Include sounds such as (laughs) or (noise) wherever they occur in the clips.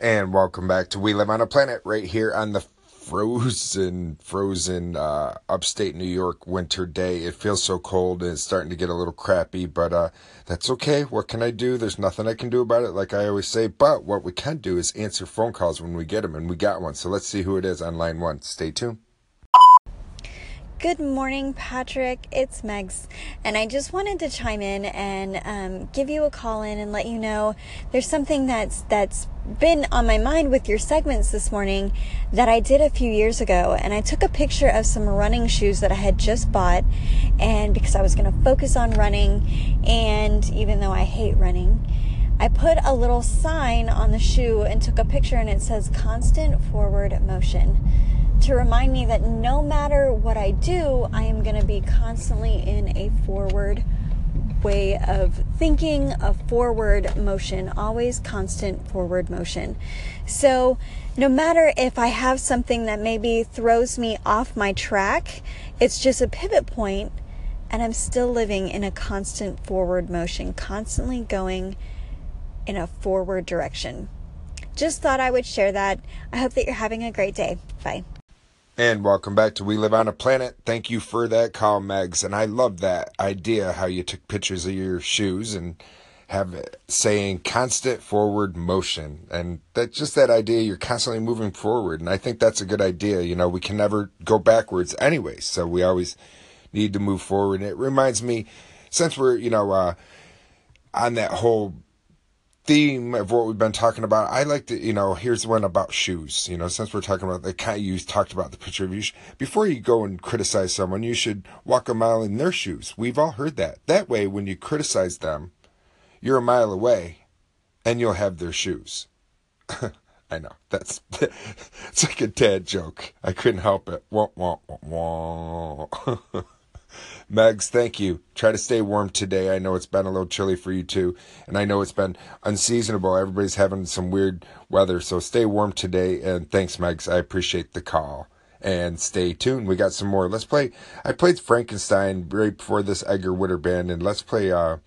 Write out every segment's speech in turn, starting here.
And welcome back to We Live on a Planet right here on the frozen, frozen uh, upstate New York winter day. It feels so cold and it's starting to get a little crappy, but uh, that's okay. What can I do? There's nothing I can do about it, like I always say. But what we can do is answer phone calls when we get them, and we got one. So let's see who it is on line one. Stay tuned. Good morning, Patrick. It's Megs, and I just wanted to chime in and um, give you a call in and let you know there's something that's that's been on my mind with your segments this morning that I did a few years ago, and I took a picture of some running shoes that I had just bought, and because I was going to focus on running, and even though I hate running. I put a little sign on the shoe and took a picture, and it says constant forward motion to remind me that no matter what I do, I am going to be constantly in a forward way of thinking, a forward motion, always constant forward motion. So, no matter if I have something that maybe throws me off my track, it's just a pivot point and I'm still living in a constant forward motion, constantly going in a forward direction. Just thought I would share that. I hope that you're having a great day. Bye. And welcome back to We Live on a Planet. Thank you for that call, Megs. And I love that idea how you took pictures of your shoes and have it saying constant forward motion. And that just that idea, you're constantly moving forward. And I think that's a good idea. You know, we can never go backwards anyway. So we always need to move forward. And it reminds me, since we're, you know, uh, on that whole theme of what we've been talking about, I like to, you know, here's one about shoes. You know, since we're talking about the kind you talked about the picture of you. Before you go and criticize someone, you should walk a mile in their shoes. We've all heard that. That way, when you criticize them, you're a mile away, and you'll have their shoes. (laughs) I know that's (laughs) it's like a dad joke. I couldn't help it. (laughs) Megs, thank you. Try to stay warm today. I know it's been a little chilly for you too, and I know it's been unseasonable. Everybody's having some weird weather, so stay warm today. And thanks, Megs. I appreciate the call. And stay tuned. We got some more. Let's play. I played Frankenstein right before this Edgar Winter band, and let's play. Uh,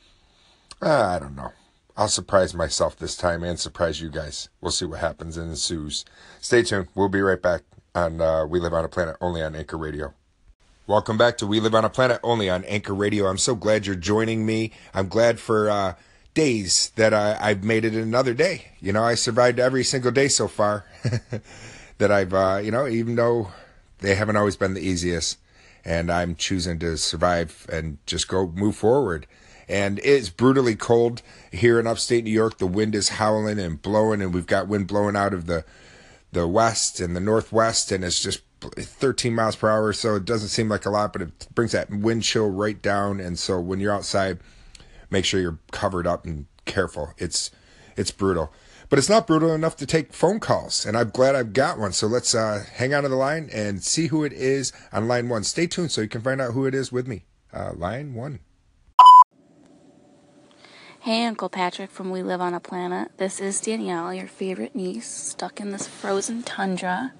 uh, I don't know. I'll surprise myself this time and surprise you guys. We'll see what happens and ensues. Stay tuned. We'll be right back on uh, We Live on a Planet only on Anchor Radio. Welcome back to We Live on a Planet only on Anchor Radio. I'm so glad you're joining me. I'm glad for uh, days that I, I've made it another day. You know, I survived every single day so far (laughs) that I've, uh, you know, even though they haven't always been the easiest. And I'm choosing to survive and just go move forward. And it's brutally cold here in upstate New York. The wind is howling and blowing, and we've got wind blowing out of the the west and the northwest, and it's just 13 miles per hour, so it doesn't seem like a lot, but it brings that wind chill right down. And so when you're outside, make sure you're covered up and careful. It's it's brutal, but it's not brutal enough to take phone calls. And I'm glad I've got one. So let's uh, hang on to the line and see who it is on line one. Stay tuned so you can find out who it is with me. Uh, line one. Hey, Uncle Patrick from We Live on a Planet. This is Danielle, your favorite niece, stuck in this frozen tundra.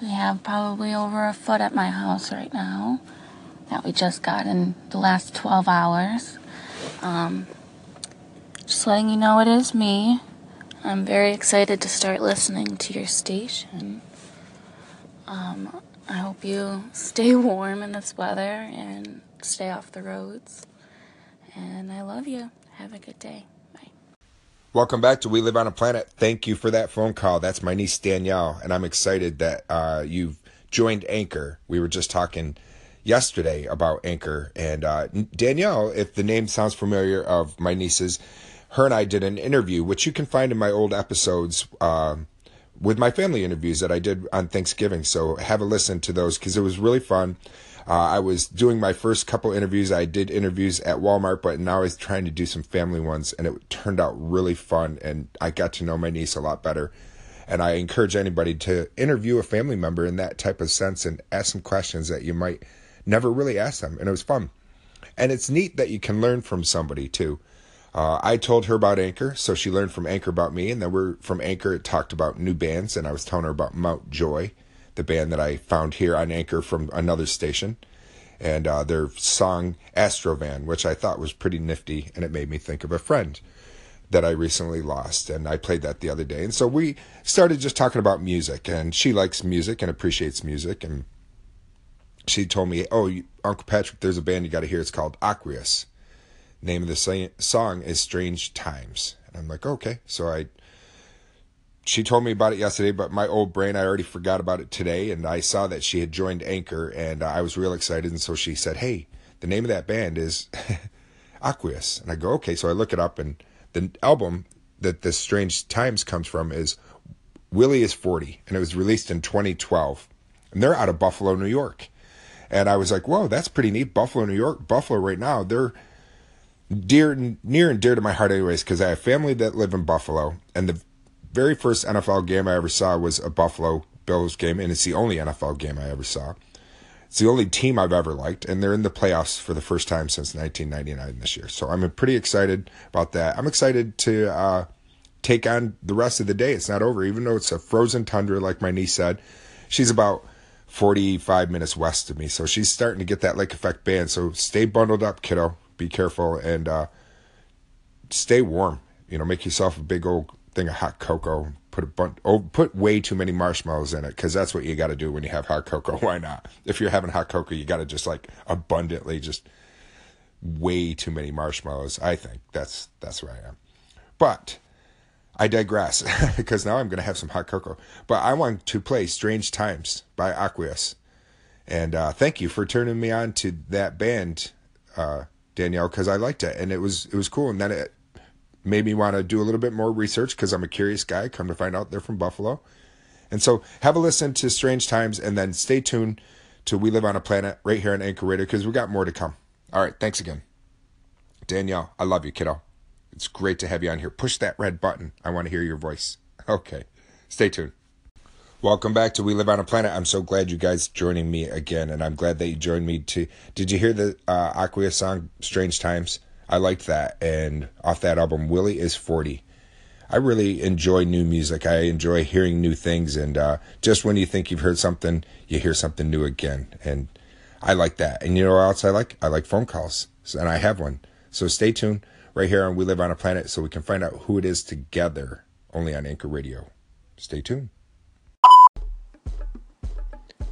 We have probably over a foot at my house right now that we just got in the last 12 hours. Um, just letting you know it is me. I'm very excited to start listening to your station. Um, I hope you stay warm in this weather and stay off the roads. And I love you. Have a good day. Welcome back to We Live on a Planet. Thank you for that phone call. That's my niece Danielle, and I'm excited that uh, you've joined Anchor. We were just talking yesterday about Anchor, and uh, Danielle, if the name sounds familiar, of my nieces, her and I did an interview, which you can find in my old episodes uh, with my family interviews that I did on Thanksgiving. So have a listen to those because it was really fun. Uh, I was doing my first couple interviews. I did interviews at Walmart, but now I was trying to do some family ones, and it turned out really fun. And I got to know my niece a lot better. And I encourage anybody to interview a family member in that type of sense and ask some questions that you might never really ask them. And it was fun. And it's neat that you can learn from somebody too. Uh, I told her about Anchor, so she learned from Anchor about me, and then we're from Anchor. It talked about new bands, and I was telling her about Mount Joy, the band that I found here on Anchor from another station, and uh, their song Astrovan, which I thought was pretty nifty, and it made me think of a friend. that I recently lost, and I played that the other day. And so we started just talking about music, and she likes music and appreciates music, and she told me, "Oh, Uncle Patrick, there's a band you got to hear. It's called Aqueous. Name of the song is Strange Times." And I'm like, "Okay." So I she told me about it yesterday, but my old brain, I already forgot about it today. And I saw that she had joined Anchor, and uh, I was real excited. And so she said, Hey, the name of that band is (laughs) Aqueous. And I go, Okay. So I look it up, and the album that this Strange Times comes from is Willie is 40, and it was released in 2012. And they're out of Buffalo, New York. And I was like, Whoa, that's pretty neat. Buffalo, New York. Buffalo, right now, they're dear, near and dear to my heart, anyways, because I have family that live in Buffalo, and the very first NFL game I ever saw was a Buffalo Bills game, and it's the only NFL game I ever saw. It's the only team I've ever liked, and they're in the playoffs for the first time since 1999 this year. So I'm pretty excited about that. I'm excited to uh, take on the rest of the day. It's not over, even though it's a frozen tundra, like my niece said. She's about 45 minutes west of me, so she's starting to get that lake effect band. So stay bundled up, kiddo. Be careful and uh, stay warm. You know, make yourself a big old thing of hot cocoa. Put a bunch, oh, put way too many marshmallows in it because that's what you got to do when you have hot cocoa. (laughs) Why not? If you're having hot cocoa, you got to just like abundantly, just way too many marshmallows. I think that's that's where I am. But I digress (laughs) because now I'm going to have some hot cocoa. But I want to play "Strange Times" by Aqueous, and uh, thank you for turning me on to that band, uh, Danielle, because I liked it and it was it was cool. And then it made me want to do a little bit more research because I'm a curious guy. Come to find out they're from Buffalo. And so have a listen to Strange Times and then stay tuned to We Live on a Planet right here on Anchor Radio because we got more to come. All right, thanks again. Danielle, I love you, kiddo. It's great to have you on here. Push that red button. I want to hear your voice. (laughs) Okay, stay tuned. Welcome back to We Live on a Planet. I'm so glad you guys joining me again, and I'm glad that you joined me to. Did you hear the uh, Aqueous song "Strange Times"? I liked that. And off that album, Willie is 40. I really enjoy new music. I enjoy hearing new things. And uh, just when you think you've heard something, you hear something new again. And I like that. And you know what else I like? I like phone calls. And I have one. So stay tuned right here on We Live on a Planet so we can find out who it is together only on Anchor Radio. Stay tuned.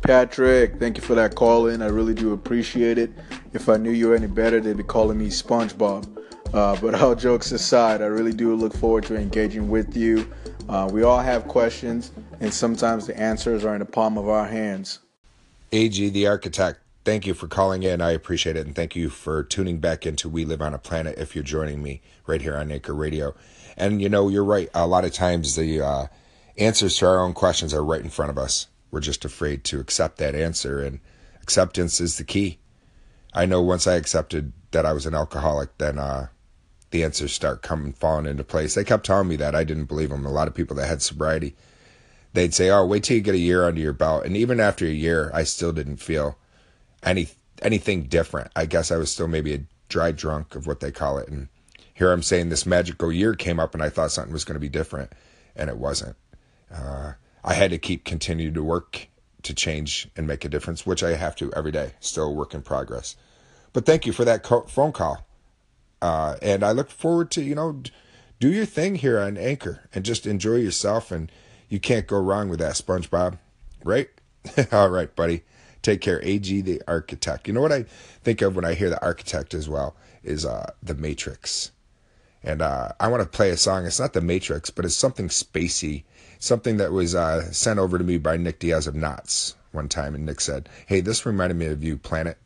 Patrick, thank you for that call in. I really do appreciate it. If I knew you any better, they'd be calling me SpongeBob. Uh, but all (laughs) jokes aside, I really do look forward to engaging with you. Uh, we all have questions, and sometimes the answers are in the palm of our hands. AG, the architect, thank you for calling in. I appreciate it. And thank you for tuning back into We Live on a Planet if you're joining me right here on Anchor Radio. And you know, you're right. A lot of times the uh, answers to our own questions are right in front of us. We're just afraid to accept that answer, and acceptance is the key. I know once I accepted that I was an alcoholic, then uh, the answers start coming falling into place. They kept telling me that I didn't believe them. A lot of people that had sobriety, they'd say, "Oh, wait till you get a year under your belt," and even after a year, I still didn't feel any anything different. I guess I was still maybe a dry drunk of what they call it, and here I'm saying this magical year came up, and I thought something was going to be different, and it wasn't. Uh, I had to keep continuing to work to change and make a difference, which I have to every day. Still a work in progress. But thank you for that co- phone call. Uh, and I look forward to, you know, do your thing here on Anchor and just enjoy yourself. And you can't go wrong with that, SpongeBob. Right? (laughs) All right, buddy. Take care. AG the architect. You know what I think of when I hear the architect as well is uh, the Matrix. And uh, I want to play a song. It's not the Matrix, but it's something spacey something that was uh, sent over to me by Nick Diaz of Knots one time, and Nick said, "Hey, this reminded me of you, Planet."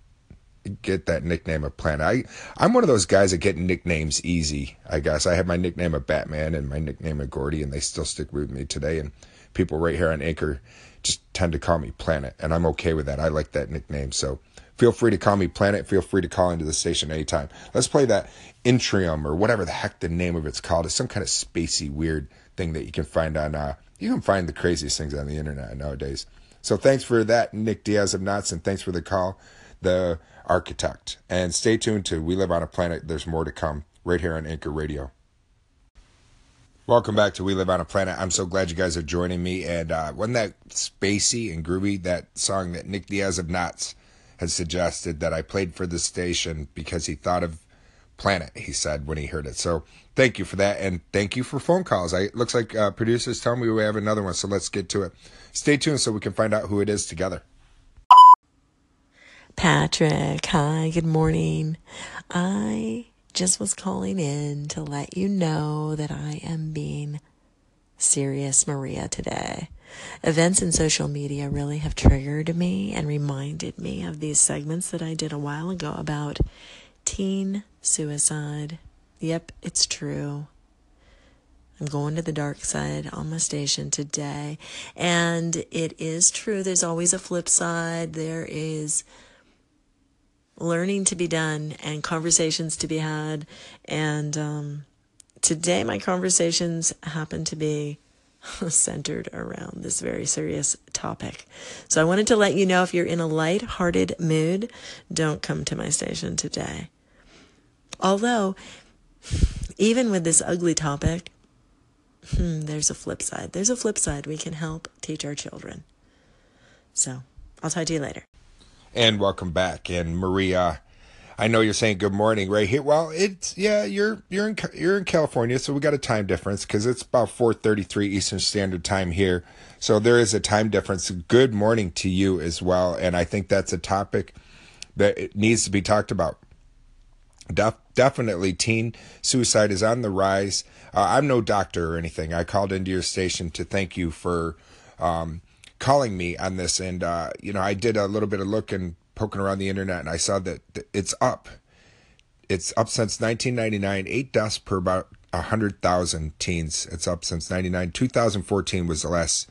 Get that nickname of Planet. I I'm one of those guys that get nicknames easy. I guess I have my nickname of Batman and my nickname of Gordy, and they still stick with me today. And people right here on Anchor just tend to call me Planet, and I'm okay with that. I like that nickname, so feel free to call me Planet. Feel free to call into the station anytime. Let's play that Intrium or whatever the heck the name of it's called. It's some kind of spacey, weird thing that you can find on uh, you can find the craziest things on the internet nowadays. So thanks for that, Nick Diaz of Knots, and thanks for the call, the architect. And stay tuned to We Live on a Planet. There's more to come right here on Anchor Radio. Welcome back to We Live on a Planet. I'm so glad you guys are joining me. And uh, wasn't that spacey and groovy, that song that Nick Diaz of Knots had suggested that I played for the station because he thought of planet, he said when he heard it. So thank you for that. And thank you for phone calls. It looks like uh, producers tell me we have another one. So let's get to it. Stay tuned so we can find out who it is together. Patrick, hi, good morning. I just was calling in to let you know that I am being serious Maria today. Events in social media really have triggered me and reminded me of these segments that I did a while ago about teen suicide. Yep, it's true. I'm going to the dark side on my station today. And it is true, there's always a flip side. There is learning to be done and conversations to be had. And um, today, my conversations happen to be (laughs) centered around this very serious topic. So I wanted to let you know if you're in a light-hearted mood, don't come to my station today. Although, even with this ugly topic, hmm, there's a flip side. There's a flip side. We can help teach our children. So I'll talk to you later. And welcome back. And Maria, I know you're saying good morning right here. Well, it's yeah, you're you're in you're in California, so we got a time difference because it's about 4:33 Eastern Standard Time here. So there is a time difference. Good morning to you as well, and I think that's a topic that needs to be talked about. Def- definitely, teen suicide is on the rise. Uh, I'm no doctor or anything. I called into your station to thank you for um, calling me on this, and uh, you know, I did a little bit of looking, poking around the internet, and I saw that it's up. It's up since 1999, eight deaths per about 100,000 teens. It's up since 99. 2014 was the last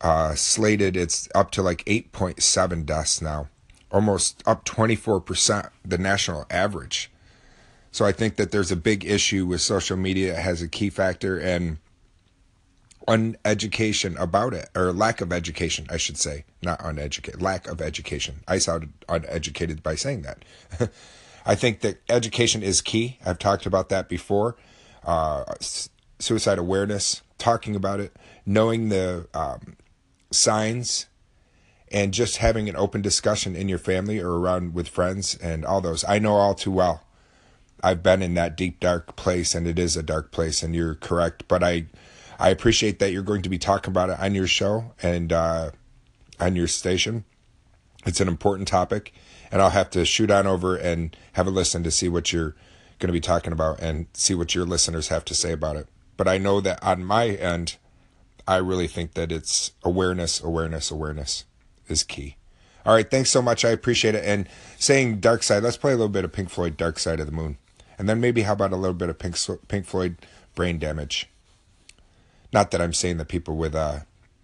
uh, slated. It's up to like 8.7 deaths now, almost up 24% the national average. So I think that there's a big issue with social media. It has a key factor and uneducation about it, or lack of education, I should say, not uneducated, lack of education. I sounded uneducated by saying that. (laughs) I think that education is key. I've talked about that before. Uh, suicide awareness, talking about it, knowing the um, signs, and just having an open discussion in your family or around with friends and all those. I know all too well. I've been in that deep, dark place, and it is a dark place, and you're correct. But I I appreciate that you're going to be talking about it on your show and uh, on your station. It's an important topic, and I'll have to shoot on over and have a listen to see what you're going to be talking about and see what your listeners have to say about it. But I know that on my end, I really think that it's awareness, awareness, awareness is key. All right, thanks so much. I appreciate it. And saying Dark Side, let's play a little bit of Pink Floyd, Dark Side of the Moon. And then maybe how about a little bit of Pink, Pink Floyd, Brain Damage. Not that I'm saying that people with uh,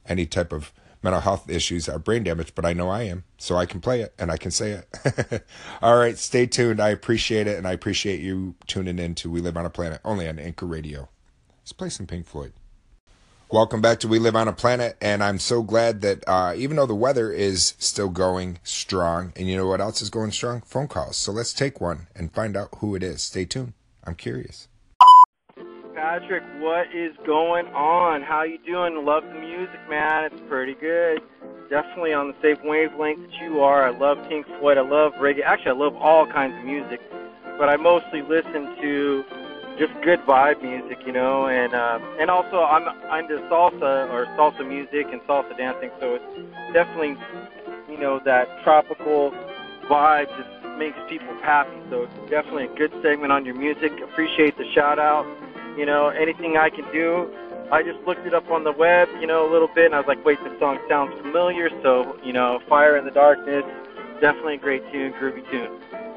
any type of mental health issues are brain damaged, but I know I am, so I can play it and I can say it. (laughs) All right, stay tuned. I appreciate it, and I appreciate you tuning in to We Live on a Planet, only on Anchor Radio. Let's play some Pink Floyd. Welcome back to We Live on a Planet, and I'm so glad that uh, even though the weather is still going strong, and you know what else is going strong? Phone calls. So let's take one and find out who it is. Stay tuned. I'm curious. Patrick, what is going on? How you doing? Love the music, man. It's pretty good. Definitely on the same wavelength that you are. I love Pink Floyd. I love reggae. Actually, I love all kinds of music, but I mostly listen to just good vibe music, you know. And uh, and also, I'm I'm into salsa or salsa music and salsa dancing, so it's definitely, you know, that tropical vibe just makes people happy. So it's definitely a good segment on your music. Appreciate the shout out you know, anything I can do. I just looked it up on the web, you know, a little bit, and I was like, wait, this song sounds familiar. So, you know, Fire in the Darkness, definitely a great tune, groovy tune.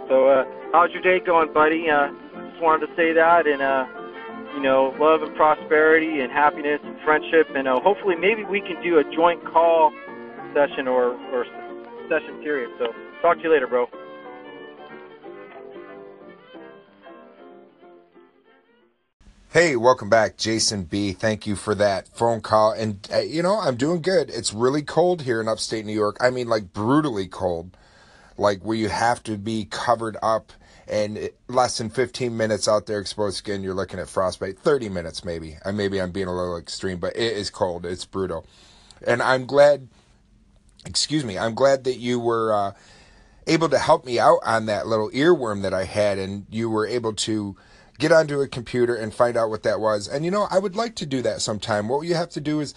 So, uh, how's your day going, buddy? Uh, just wanted to say that, and uh, you know, love and prosperity and happiness and friendship, and uh, hopefully maybe we can do a joint call session or or session period. So, talk to you later, bro. Hey, welcome back, Jason B. Thank you for that phone call. And, uh, you know, I'm doing good. It's really cold here in upstate New York. I mean, like brutally cold, like where you have to be covered up and less than 15 minutes out there exposed skin, you're looking at frostbite. 30 minutes, maybe. I maybe I'm being a little extreme, but it is cold. It's brutal. And I'm glad, excuse me, I'm glad that you were, uh, able to help me out on that little earworm that I had, and you were able to get onto a computer and find out what that was. And you know, I would like to do that sometime. What you have to do is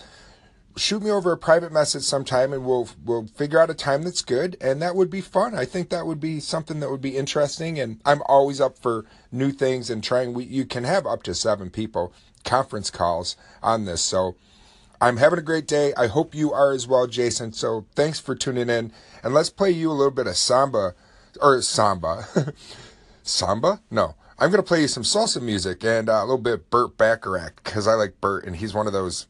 shoot me over a private message sometime and we'll we'll figure out a time that's good and that would be fun. I think that would be something that would be interesting and I'm always up for new things and trying we you can have up to 7 people conference calls on this. So I'm having a great day. I hope you are as well, Jason. So thanks for tuning in and let's play you a little bit of samba or samba. (laughs) samba? No. I'm going to play you some salsa music and uh, a little bit of Burt Bacharach because I like Burt and he's one of those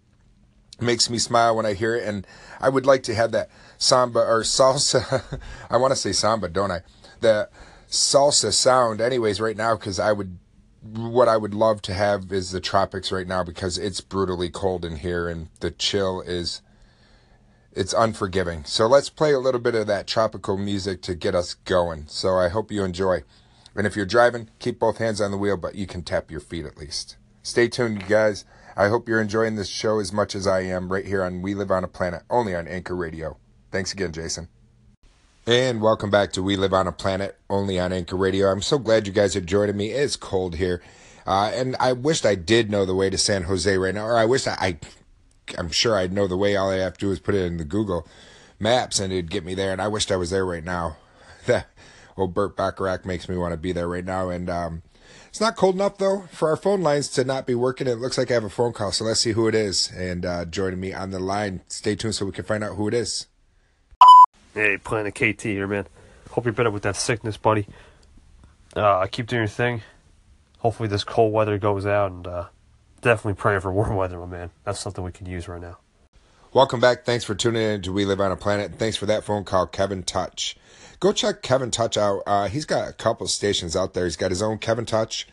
makes me smile when I hear it. And I would like to have that samba or salsa. (laughs) I want to say samba, don't I? The salsa sound, anyways, right now, because I would. What I would love to have is the tropics right now because it's brutally cold in here and the chill is it's unforgiving. So let's play a little bit of that tropical music to get us going. So I hope you enjoy. And if you're driving, keep both hands on the wheel, but you can tap your feet at least. Stay tuned, you guys. I hope you're enjoying this show as much as I am right here on We Live on a Planet, only on Anchor Radio. Thanks again, Jason. And welcome back to We Live on a Planet, only on Anchor Radio. I'm so glad you guys are joining me. It's cold here. Uh, and I wished I did know the way to San Jose right now, or I wish I, I, I'm sure I'd know the way. All I have to do is put it in the Google Maps and it'd get me there. And I wished I was there right now. (laughs) Burt Bacharach makes me want to be there right now. And um, it's not cold enough though for our phone lines to not be working. It looks like I have a phone call, so let's see who it is. And uh, joining me on the line, stay tuned so we can find out who it is. Hey, Planet KT here, man. Hope you're better with that sickness, buddy. Uh, keep doing your thing. Hopefully, this cold weather goes out, and uh, definitely praying for warm weather, my man. That's something we can use right now. Welcome back. Thanks for tuning in to We Live on a Planet. Thanks for that phone call, Kevin Touch go check Kevin Touch out. Uh, he's got a couple stations out there. He's got his own Kevin Touch.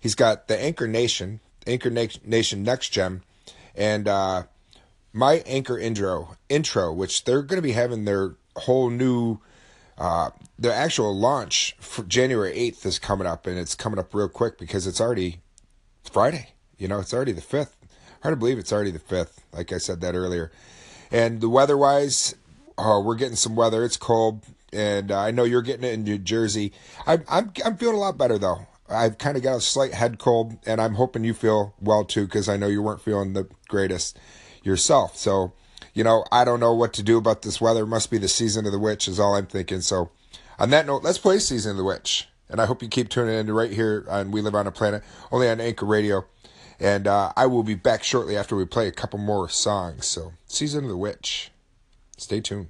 He's got the Anchor Nation, Anchor Na- Nation Next Gem, and uh, my Anchor intro, intro, which they're going to be having their whole new, uh, the actual launch for January eighth is coming up, and it's coming up real quick because it's already Friday. You know, it's already the fifth. Hard to believe it's already the fifth. Like I said that earlier. And the weather wise, oh, we're getting some weather. It's cold and uh, I know you're getting it in New Jersey. I'm I'm I'm feeling a lot better though. I've kind of got a slight head cold, and I'm hoping you feel well too, because I know you weren't feeling the greatest yourself. So, you know, I don't know what to do about this weather. It must be the season of the witch, is all I'm thinking. So, on that note, let's play Season of the Witch. And I hope you keep tuning in right here on We Live on a Planet, only on Anchor Radio. And uh, I will be back shortly after we play a couple more songs. So, Season of the Witch. Stay tuned.